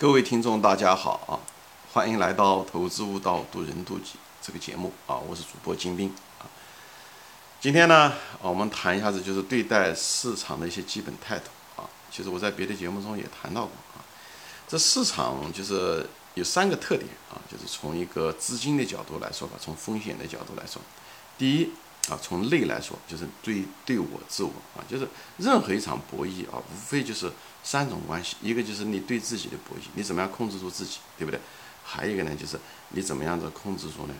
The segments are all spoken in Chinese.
各位听众，大家好啊！欢迎来到《投资悟道，渡人渡己》这个节目啊！我是主播金兵啊。今天呢，我们谈一下子就是对待市场的一些基本态度啊。其实我在别的节目中也谈到过啊。这市场就是有三个特点啊，就是从一个资金的角度来说吧，从风险的角度来说，第一啊，从内来说就是对对我自我啊，就是任何一场博弈啊，无非就是。三种关系，一个就是你对自己的博弈，你怎么样控制住自己，对不对？还有一个呢，就是你怎么样子控制住呢？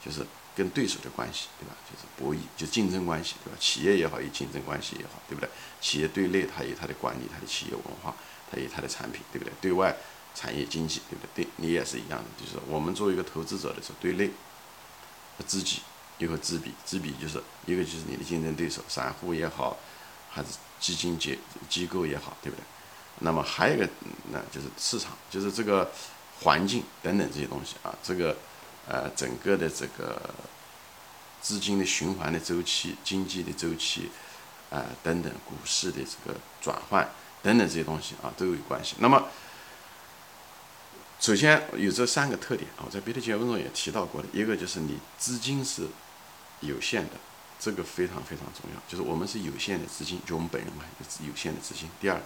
就是跟对手的关系，对吧？就是博弈，就竞争关系，对吧？企业也好，有竞争关系也好，对不对？企业对内它有它的管理，它的企业文化，它有它的产品，对不对？对外产业经济，对不对？对你也是一样的，就是我们作为一个投资者的时候，对内知己，一个知彼，知彼就是一个就是你的竞争对手，散户也好，还是基金结机构也好，对不对？那么还有一个，那就是市场，就是这个环境等等这些东西啊，这个呃整个的这个资金的循环的周期、经济的周期啊等等，股市的这个转换等等这些东西啊都有关系。那么首先有这三个特点啊，我在别的节目中也提到过的，一个就是你资金是有限的，这个非常非常重要，就是我们是有限的资金，就我们本人嘛，有限的资金。第二。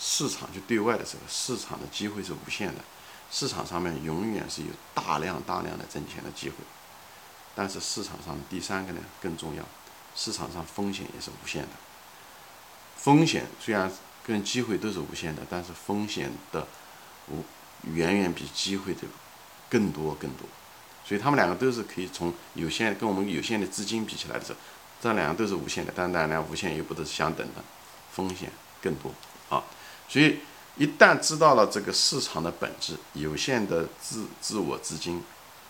市场就对外的时候，市场的机会是无限的，市场上面永远是有大量大量的挣钱的机会。但是市场上第三个呢更重要，市场上风险也是无限的。风险虽然跟机会都是无限的，但是风险的无远远比机会的更多更多。所以他们两个都是可以从有限跟我们有限的资金比起来的时候，这两个都是无限的，但当然无限又不都是相等的，风险更多啊。所以，一旦知道了这个市场的本质，有限的自自我资金，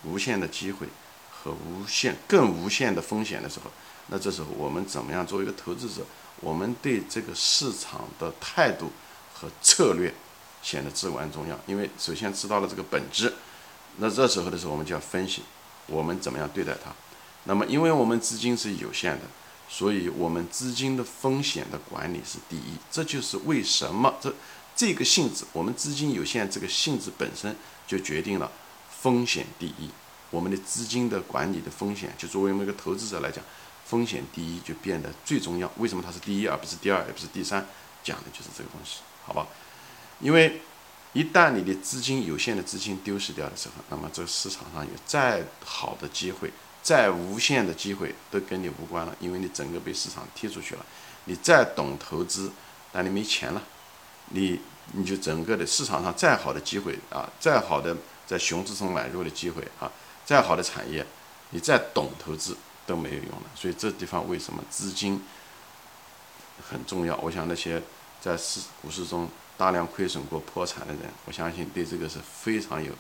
无限的机会和无限更无限的风险的时候，那这时候我们怎么样作为一个投资者，我们对这个市场的态度和策略显得至关重要。因为首先知道了这个本质，那这时候的时候我们就要分析我们怎么样对待它。那么，因为我们资金是有限的。所以，我们资金的风险的管理是第一，这就是为什么这这个性质，我们资金有限这个性质本身就决定了风险第一。我们的资金的管理的风险，就作为我们一个投资者来讲，风险第一就变得最重要。为什么它是第一而不是第二，而不是第三？讲的就是这个东西，好吧？因为一旦你的资金有限的资金丢失掉的时候，那么这个市场上有再好的机会。再无限的机会都跟你无关了，因为你整个被市场踢出去了。你再懂投资，但你没钱了，你你就整个的市场上再好的机会啊，再好的在熊市中买入的机会啊，再好的产业，你再懂投资都没有用了。所以这地方为什么资金很重要？我想那些在市股市中大量亏损过、破产的人，我相信对这个是非常有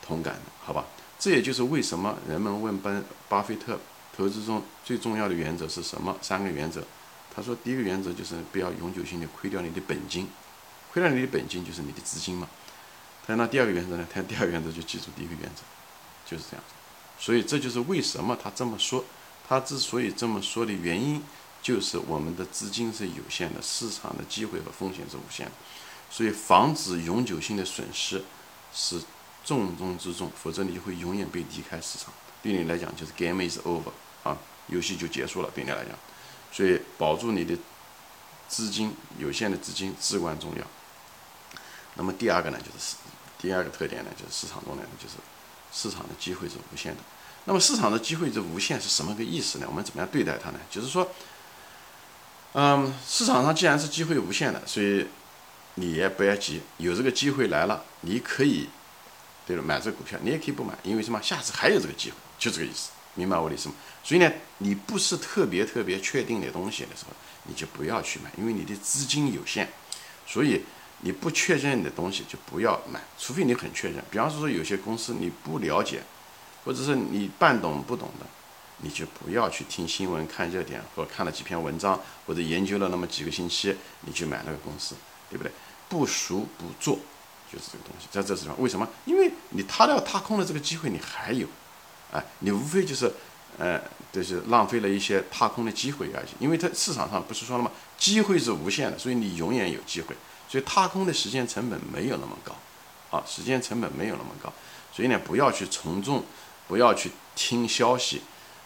同感的，好吧？这也就是为什么人们问巴巴菲特投资中最重要的原则是什么？三个原则。他说，第一个原则就是不要永久性的亏掉你的本金，亏掉你的本金就是你的资金嘛。他说那第二个原则呢？他第二个原则就记住第一个原则，就是这样。所以这就是为什么他这么说。他之所以这么说的原因，就是我们的资金是有限的，市场的机会和风险是无限的，所以防止永久性的损失是。重中之重，否则你就会永远被离开市场。对你来讲，就是 game is over 啊，游戏就结束了。对你来讲，所以保住你的资金，有限的资金至关重要。那么第二个呢，就是第二个特点呢，就是市场中呢，就是市场的机会是无限的。那么市场的机会是无限是什么个意思呢？我们怎么样对待它呢？就是说，嗯，市场上既然是机会无限的，所以你也不要急，有这个机会来了，你可以。对了，买这个股票你也可以不买，因为什么？下次还有这个机会，就这个意思，明白我的意思吗？所以呢，你不是特别特别确定的东西的时候，你就不要去买，因为你的资金有限，所以你不确认的东西就不要买，除非你很确认。比方说，有些公司你不了解，或者是你半懂不懂的，你就不要去听新闻、看热点，或看了几篇文章，或者研究了那么几个星期，你去买那个公司，对不对？不熟不做。就是这个东西，在这地方，为什么？因为你踏掉踏空的这个机会，你还有，哎，你无非就是，呃，就是浪费了一些踏空的机会而已。因为它市场上不是说了吗？机会是无限的，所以你永远有机会，所以踏空的时间成本没有那么高，啊，时间成本没有那么高，所以呢，不要去从众，不要去听消息，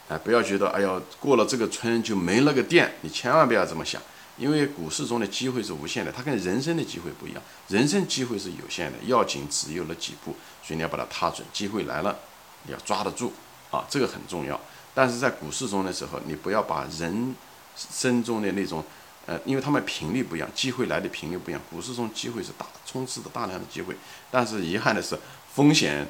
哎，不要觉得哎呀，过了这个村就没那个店，你千万不要这么想，因为股市中的机会是无限的，它跟人生的机会不一样，人生机会是有限的，要紧只有那几步，所以你要把它踏准，机会来了，你要抓得住啊，这个很重要。但是在股市中的时候，你不要把人生中的那种。呃，因为他们频率不一样，机会来的频率不一样。股市中机会是大，充斥着大量的机会，但是遗憾的是，风险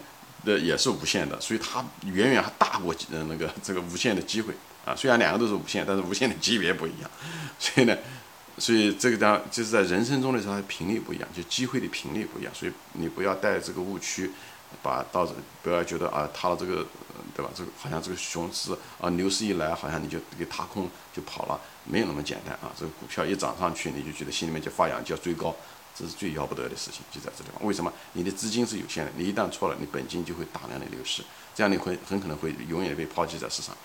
的也是无限的，所以它远远还大过呃那个这个无限的机会啊。虽然两个都是无限，但是无限的级别不一样。所以呢，所以这个当就是在人生中的时候，它频率不一样，就机会的频率不一样。所以你不要带这个误区。把到这，不要觉得啊，它的这个，对吧？这个好像这个熊市啊，牛市一来，好像你就给踏空就跑了，没有那么简单啊。这个股票一涨上去，你就觉得心里面就发痒，就要追高，这是最要不得的事情，就在这地方。为什么？你的资金是有限的，你一旦错了，你本金就会大量的流失，这样你会很可能会永远被抛弃在市场。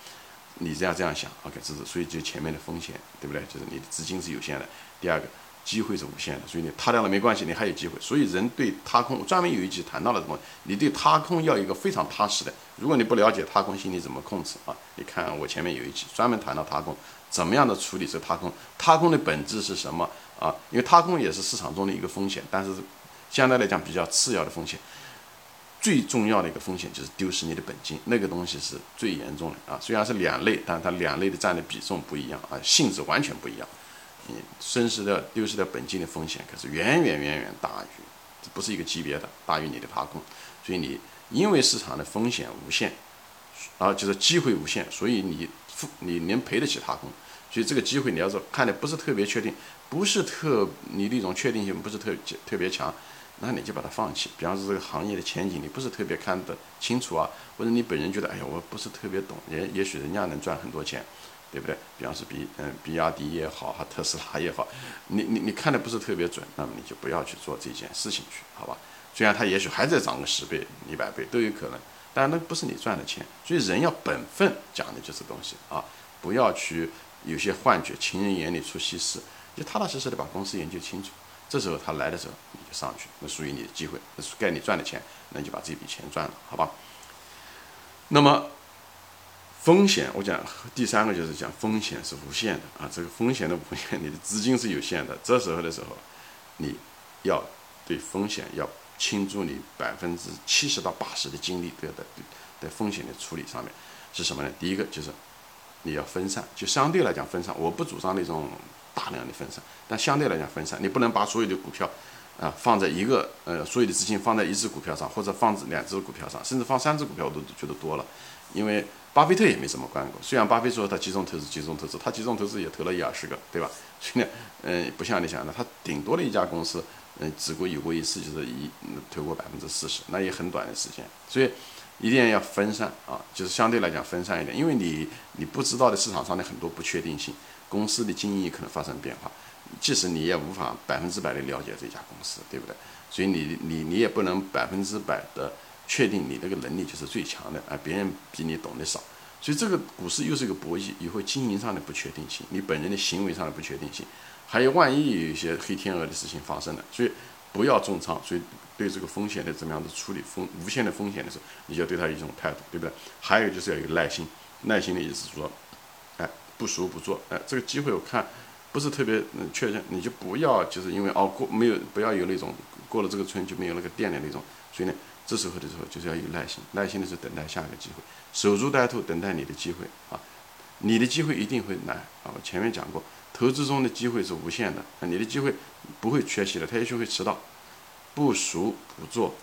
你这样这样想，OK，这是所以就前面的风险，对不对？就是你的资金是有限的。第二个。机会是无限的，所以你塌掉了没关系，你还有机会。所以人对踏空，专门有一集谈到了什么？你对踏空要一个非常踏实的。如果你不了解踏空心理怎么控制啊？你看我前面有一集专门谈到踏空，怎么样的处理这踏空？踏空的本质是什么啊？因为踏空也是市场中的一个风险，但是相对来讲比较次要的风险。最重要的一个风险就是丢失你的本金，那个东西是最严重的啊。虽然是两类，但它两类的占的比重不一样啊，性质完全不一样。你损失的、丢失的本金的风险可是远远远远大于，这不是一个级别的，大于你的踏空。所以你因为市场的风险无限，啊，就是机会无限，所以你付你能赔得起踏空。所以这个机会你要是看的不是特别确定，不是特你那种确定性不是特特别强，那你就把它放弃。比方说这个行业的前景你不是特别看得清楚啊，或者你本人觉得哎呀我不是特别懂，也也许人家能赚很多钱。对不对？比方说比嗯比亚迪也好，哈特斯拉也好，你你你看的不是特别准，那么你就不要去做这件事情去，好吧？虽然它也许还在涨个十倍、一百倍都有可能，但那不是你赚的钱。所以人要本分，讲的就是东西啊，不要去有些幻觉，情人眼里出西施，就踏踏实实的把公司研究清楚。这时候他来的时候，你就上去，那属于你的机会，那是该你赚的钱，那你就把这笔钱赚了，好吧？那么。风险，我讲第三个就是讲风险是无限的啊，这个风险的无限，你的资金是有限的。这时候的时候，你要对风险要倾注你百分之七十到八十的精力，对的，在风险的处理上面是什么呢？第一个就是你要分散，就相对来讲分散。我不主张那种大量的分散，但相对来讲分散，你不能把所有的股票啊放在一个呃所有的资金放在一只股票上，或者放两只股票上，甚至放三只股票我都觉得多了，因为。巴菲特也没怎么关过，虽然巴菲特说他集中投资，集中投资，他集中投资也投了一二十个，对吧？所以呢，嗯，不像你想的，他顶多的一家公司，嗯，只过有过一次，就是一投过百分之四十，那也很短的时间。所以一定要分散啊，就是相对来讲分散一点，因为你你不知道的市场上的很多不确定性，公司的经营也可能发生变化，即使你也无法百分之百的了解这家公司，对不对？所以你你你也不能百分之百的。确定你这个能力就是最强的啊，别人比你懂得少，所以这个股市又是一个博弈，以后经营上的不确定性，你本人的行为上的不确定性，还有万一有一些黑天鹅的事情发生了，所以不要重仓，所以对这个风险的怎么样的处理风无限的风险的时候，你就要对他一种态度，对不对？还有就是要有耐心，耐心的意思说，不熟不做，哎，这个机会我看不是特别嗯确认，你就不要就是因为哦过没有不要有那种过了这个村就没有那个店的那种，所以呢。这时候的时候就是要有耐心，耐心的是等待下一个机会，守株待兔，等待你的机会啊！你的机会一定会来啊！我前面讲过，投资中的机会是无限的，啊，你的机会不会缺席的，它也许会迟到。不熟不做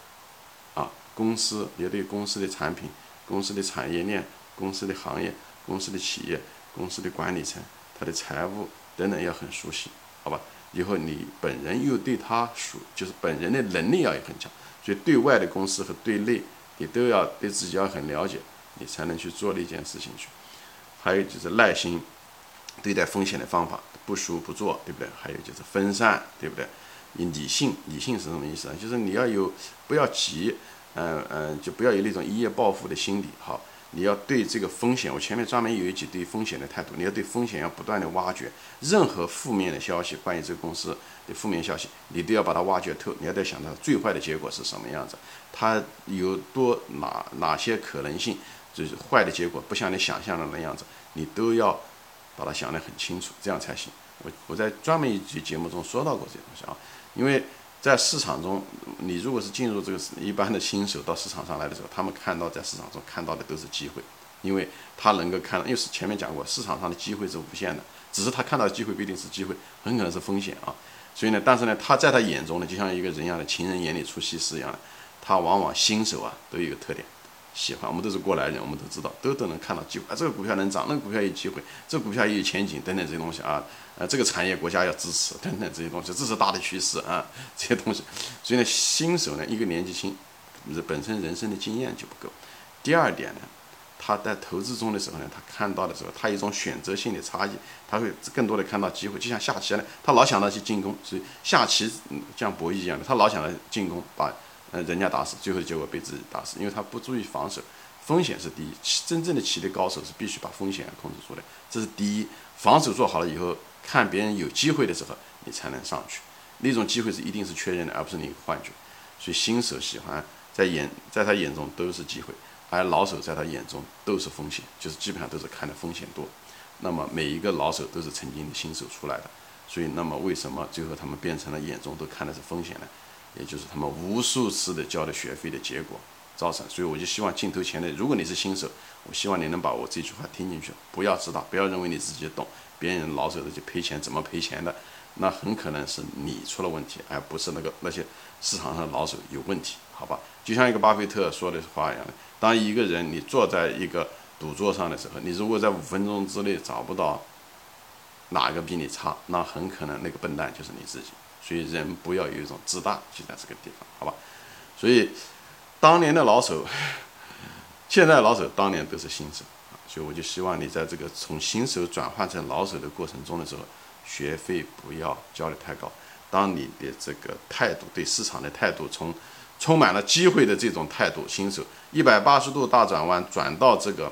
啊！公司也对公司的产品、公司的产业链、公司的行业、公司的企业、公司的管理层、他的财务等等要很熟悉，好吧？以后你本人又对他熟，就是本人的能力要也很强。所以，对外的公司和对内，你都要对自己要很了解，你才能去做那件事情去。还有就是耐心对待风险的方法，不熟不做，对不对？还有就是分散，对不对？你理性，理性是什么意思啊？就是你要有不要急，嗯嗯，就不要有那种一夜暴富的心理。好，你要对这个风险，我前面专门有一集对风险的态度，你要对风险要不断的挖掘，任何负面的消息，关于这个公司的负面消息，你都要把它挖掘透，你要得想到最坏的结果是什么样子，它有多哪哪些可能性，就是坏的结果不像你想象的那样子，你都要把它想得很清楚，这样才行。我我在专门一集节目中说到过这些东西啊，因为。在市场中，你如果是进入这个一般的新手到市场上来的时候，他们看到在市场中看到的都是机会，因为他能够看，因为是前面讲过，市场上的机会是无限的，只是他看到的机会不一定是机会，很可能是风险啊。所以呢，但是呢，他在他眼中呢，就像一个人一样的情人眼里出西施一样的，他往往新手啊都有一个特点。喜欢，我们都是过来人，我们都知道，都都能看到机会啊。这个股票能涨，那个股票有机会，这个股票也有前景，等等这些东西啊。呃，这个产业国家要支持，等等这些东西，这是大的趋势啊。这些东西，所以呢，新手呢，一个年纪轻，本身人生的经验就不够。第二点呢，他在投资中的时候呢，他看到的时候，他有一种选择性的差异，他会更多的看到机会。就像下棋呢，他老想到去进攻，所以下棋像博弈一样的，他老想着进攻，把。人家打死，最后结果被自己打死，因为他不注意防守，风险是第一。真正的棋的高手是必须把风险控制住的，这是第一。防守做好了以后，看别人有机会的时候，你才能上去。那种机会是一定是确认的，而不是你幻觉。所以新手喜欢在眼，在他眼中都是机会，而老手在他眼中都是风险，就是基本上都是看的风险多。那么每一个老手都是曾经的新手出来的，所以那么为什么最后他们变成了眼中都看的是风险呢？也就是他们无数次的交的学费的结果造成，所以我就希望镜头前的，如果你是新手，我希望你能把我这句话听进去，不要知道，不要认为你自己懂，别人老手的去赔钱，怎么赔钱的，那很可能是你出了问题，而不是那个那些市场上老手有问题，好吧？就像一个巴菲特说的话一样的，当一个人你坐在一个赌桌上的时候，你如果在五分钟之内找不到哪个比你差，那很可能那个笨蛋就是你自己。所以人不要有一种自大，就在这个地方，好吧？所以当年的老手，现在老手当年都是新手。所以我就希望你在这个从新手转换成老手的过程中的时候，学费不要交的太高。当你的这个态度对市场的态度，从充满了机会的这种态度，新手一百八十度大转弯转到这个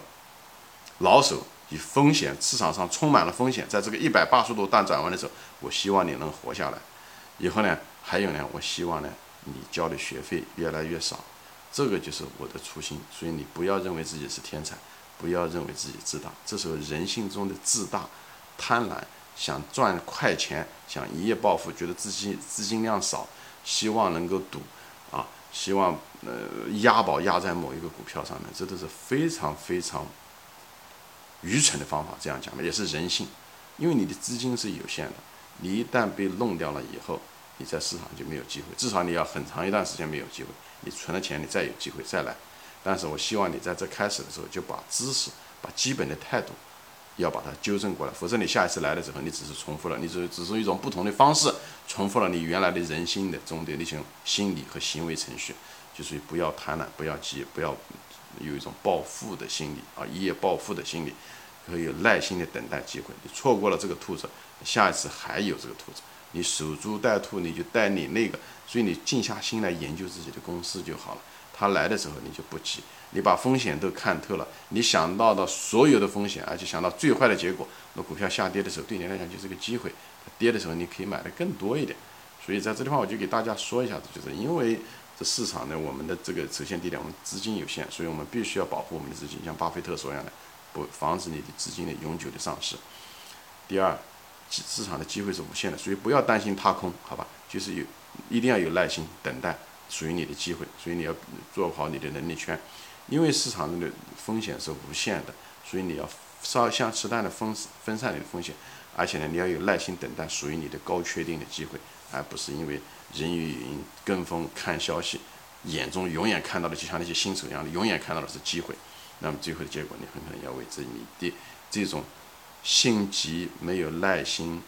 老手以风险市场上充满了风险，在这个一百八十度大转弯的时候，我希望你能活下来。以后呢，还有呢，我希望呢，你交的学费越来越少，这个就是我的初心。所以你不要认为自己是天才，不要认为自己自大。这时候人性中的自大、贪婪，想赚快钱，想一夜暴富，觉得资金资金量少，希望能够赌，啊，希望呃押宝押在某一个股票上面，这都是非常非常愚蠢的方法。这样讲吧，也是人性，因为你的资金是有限的。你一旦被弄掉了以后，你在市场就没有机会，至少你要很长一段时间没有机会。你存了钱，你再有机会再来。但是我希望你在这开始的时候就把知识、把基本的态度要把它纠正过来，否则你下一次来的时候，你只是重复了，你只只是一种不同的方式重复了你原来的人性的中的那些心理和行为程序，就是不要贪婪，不要急，不要有一种暴富的心理啊，一夜暴富的心理。可以有耐心的等待机会，你错过了这个兔子，下一次还有这个兔子。你守株待兔，你就带你那个，所以你静下心来研究自己的公司就好了。他来的时候你就不急，你把风险都看透了，你想到的所有的风险，而且想到最坏的结果，那股票下跌的时候对你来讲就是个机会，跌的时候你可以买的更多一点。所以在这地方我就给大家说一下子，就是因为这市场呢，我们的这个首先第一点，我们资金有限，所以我们必须要保护我们的资金，像巴菲特说一样的。不防止你的资金的永久的丧失。第二，市场的机会是无限的，所以不要担心踏空，好吧？就是有，一定要有耐心等待属于你的机会，所以你要做好你的能力圈，因为市场中的风险是无限的，所以你要稍像适当的分分散你的风险，而且呢，你要有耐心等待属于你的高确定的机会，而不是因为人云亦云、跟风看消息，眼中永远看到的就像那些新手一样的，永远看到的是机会。那么最后的结果，你很可能要为自己的这种心急、没有耐心、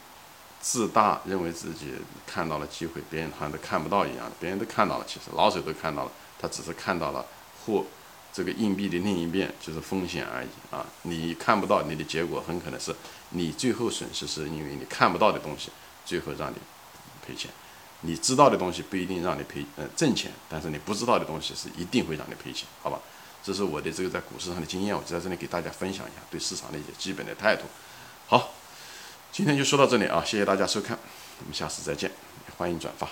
自大，认为自己看到了机会，别人好像都看不到一样的。别人都看到了，其实老手都看到了，他只是看到了或这个硬币的另一边就是风险而已啊！你看不到，你的结果很可能是你最后损失，是因为你看不到的东西最后让你赔钱。你知道的东西不一定让你赔呃挣钱，但是你不知道的东西是一定会让你赔钱，好吧？这是我的这个在股市上的经验，我就在这里给大家分享一下对市场的一些基本的态度。好，今天就说到这里啊，谢谢大家收看，我们下次再见，欢迎转发。